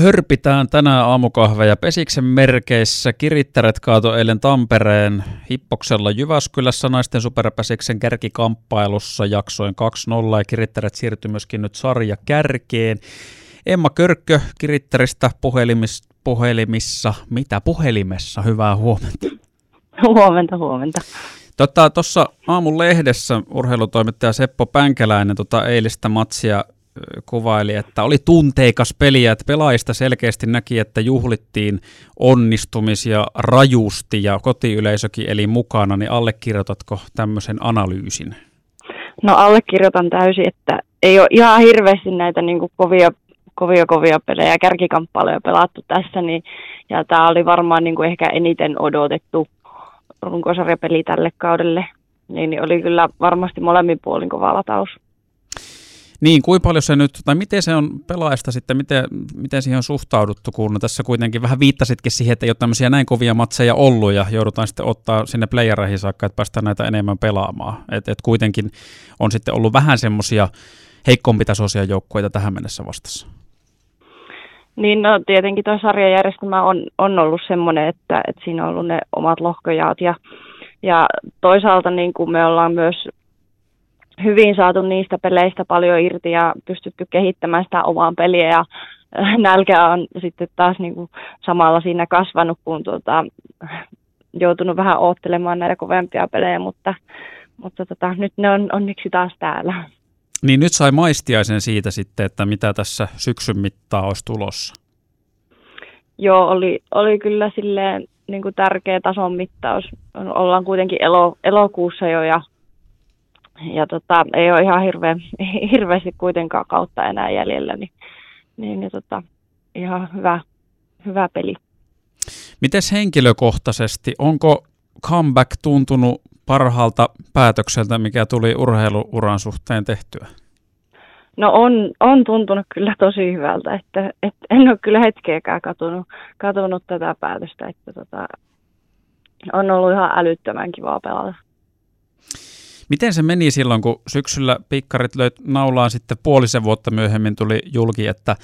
hörpitään tänään aamukahveja Pesiksen merkeissä. Kirittäret kaato eilen Tampereen Hippoksella Jyväskylässä naisten superpäsiksen kärkikamppailussa jaksoin 2-0 ja Kirittäret siirtyi myöskin nyt sarja kärkeen. Emma Körkkö Kirittäristä puhelimis, puhelimissa, mitä puhelimessa, hyvää huomenta. Huomenta, huomenta. Tuossa tota, aamun lehdessä urheilutoimittaja Seppo Pänkäläinen tota eilistä matsia kuvaili, että oli tunteikas peli että pelaajista selkeästi näki, että juhlittiin onnistumisia rajusti ja kotiyleisökin eli mukana, niin allekirjoitatko tämmöisen analyysin? No allekirjoitan täysin, että ei ole ihan hirveästi näitä niin kuin kovia, kovia, kovia pelejä, kärkikamppailuja pelattu tässä, niin, ja tämä oli varmaan niin kuin ehkä eniten odotettu runkosarjapeli tälle kaudelle, niin, niin oli kyllä varmasti molemmin puolin kova lataus. Niin, kuinka paljon se nyt, tai miten se on pelaajasta sitten, miten, miten siihen on suhtauduttu, kun tässä kuitenkin vähän viittasitkin siihen, että ei ole tämmöisiä näin kovia matseja ollut ja joudutaan sitten ottaa sinne playereihin saakka, että päästään näitä enemmän pelaamaan. Että et kuitenkin on sitten ollut vähän semmoisia heikkompitasoisia joukkueita tähän mennessä vastassa. Niin, no tietenkin tuo sarjajärjestelmä on, on ollut semmoinen, että, että siinä on ollut ne omat lohkojaat ja, ja toisaalta niin kuin me ollaan myös hyvin saatu niistä peleistä paljon irti ja pystytty kehittämään sitä omaa peliä ja äh, nälkä on sitten taas niin kuin samalla siinä kasvanut, kun tuota, joutunut vähän oottelemaan näitä kovempia pelejä, mutta, mutta tota, nyt ne on onneksi taas täällä. Niin nyt sai maistiaisen siitä sitten, että mitä tässä syksyn mittaa olisi tulossa. Joo, oli, oli kyllä silleen niin kuin tärkeä tason mittaus. Ollaan kuitenkin elo, elokuussa jo ja ja tota, ei ole ihan hirveä, hirveästi kuitenkaan kautta enää jäljellä, niin, niin ja tota, ihan hyvä, hyvä peli. Mites henkilökohtaisesti, onko comeback tuntunut parhaalta päätökseltä, mikä tuli urheiluuran suhteen tehtyä? No on, on tuntunut kyllä tosi hyvältä, että, että en ole kyllä hetkeäkään katunut, katunut tätä päätöstä, että tota, on ollut ihan älyttömän kivaa pelata. Miten se meni silloin, kun syksyllä pikkarit löit naulaan sitten puolisen vuotta myöhemmin tuli julki, että,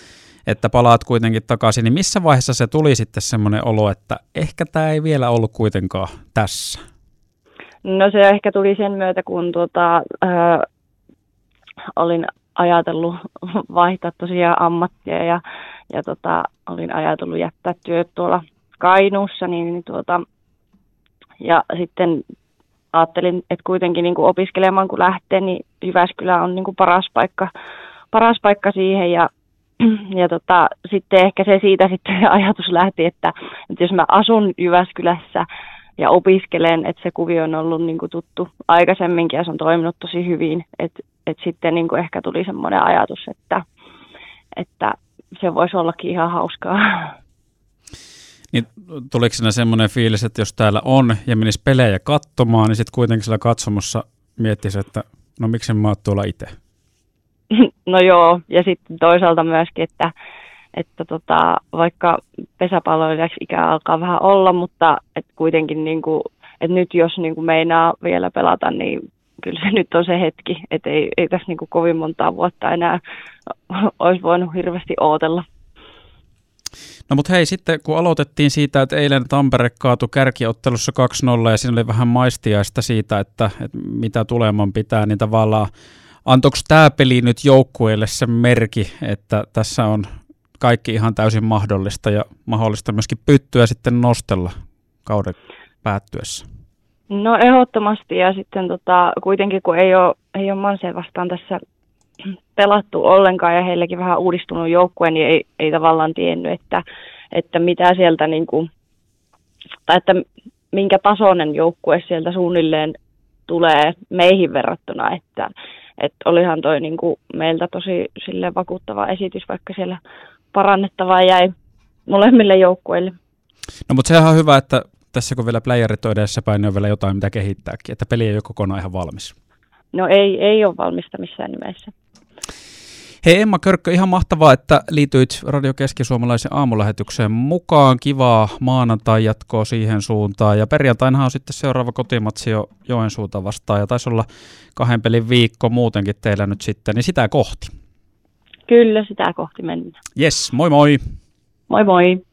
että palaat kuitenkin takaisin, niin missä vaiheessa se tuli sitten semmoinen olo, että ehkä tämä ei vielä ollut kuitenkaan tässä? No se ehkä tuli sen myötä, kun tuota, äh, olin ajatellut vaihtaa tosiaan ammattia ja, ja tota, olin ajatellut jättää työt tuolla Kainuussa, niin, niin tuota, ja sitten ajattelin, että kuitenkin niin kuin opiskelemaan kun lähtee, niin Jyväskylä on niin kuin paras, paikka, paras paikka siihen ja ja tota, sitten ehkä se siitä sitten ajatus lähti, että, että jos mä asun Jyväskylässä ja opiskelen, että se kuvio on ollut niin kuin tuttu aikaisemminkin ja se on toiminut tosi hyvin, että, että sitten niin kuin ehkä tuli semmoinen ajatus, että, että se voisi ollakin ihan hauskaa. Niin tuliko siinä semmoinen fiilis, että jos täällä on ja menisi pelejä katsomaan, niin sitten kuitenkin sillä katsomossa miettisi, että no miksi mä oot tuolla itse? No joo, ja sitten toisaalta myöskin, että, että tota, vaikka pesäpalloilijaksi ikä alkaa vähän olla, mutta että kuitenkin niin kuin, että nyt jos niin kuin meinaa vielä pelata, niin kyllä se nyt on se hetki, että ei, ei tässä niin kuin kovin montaa vuotta enää olisi voinut hirveästi ootella. No mutta hei, sitten kun aloitettiin siitä, että eilen Tampere kaatui kärkiottelussa 2-0 ja siinä oli vähän maistiaista siitä, että, että mitä tuleman pitää, niin tavallaan antoiko tämä peli nyt joukkueelle se merki, että tässä on kaikki ihan täysin mahdollista ja mahdollista myöskin pyttyä sitten nostella kauden päättyessä? No ehdottomasti ja sitten tota, kuitenkin kun ei ole, ei ole Manse vastaan tässä pelattu ollenkaan ja heilläkin vähän uudistunut joukkue, niin ei, ei tavallaan tiennyt, että, että mitä sieltä niin kuin, tai että minkä tasoinen joukkue sieltä suunnilleen tulee meihin verrattuna, että, että olihan toi niin kuin meiltä tosi sille vakuuttava esitys, vaikka siellä parannettavaa jäi molemmille joukkueille. No mutta sehän on hyvä, että tässä kun vielä playerit on edessä päin, niin on vielä jotain mitä kehittääkin, että peli ei ole kokonaan ihan valmis. No ei, ei ole valmista missään nimessä. Hei Emma Körkkö, ihan mahtavaa, että liityit Radio Keski-Suomalaisen aamulähetykseen mukaan. Kivaa maanantai jatkoa siihen suuntaan. Ja perjantaina on sitten seuraava kotimatsi jo Joensuuta vastaan. Ja taisi olla kahden pelin viikko muutenkin teillä nyt sitten, niin sitä kohti. Kyllä, sitä kohti mennään. Yes, moi moi. Moi moi!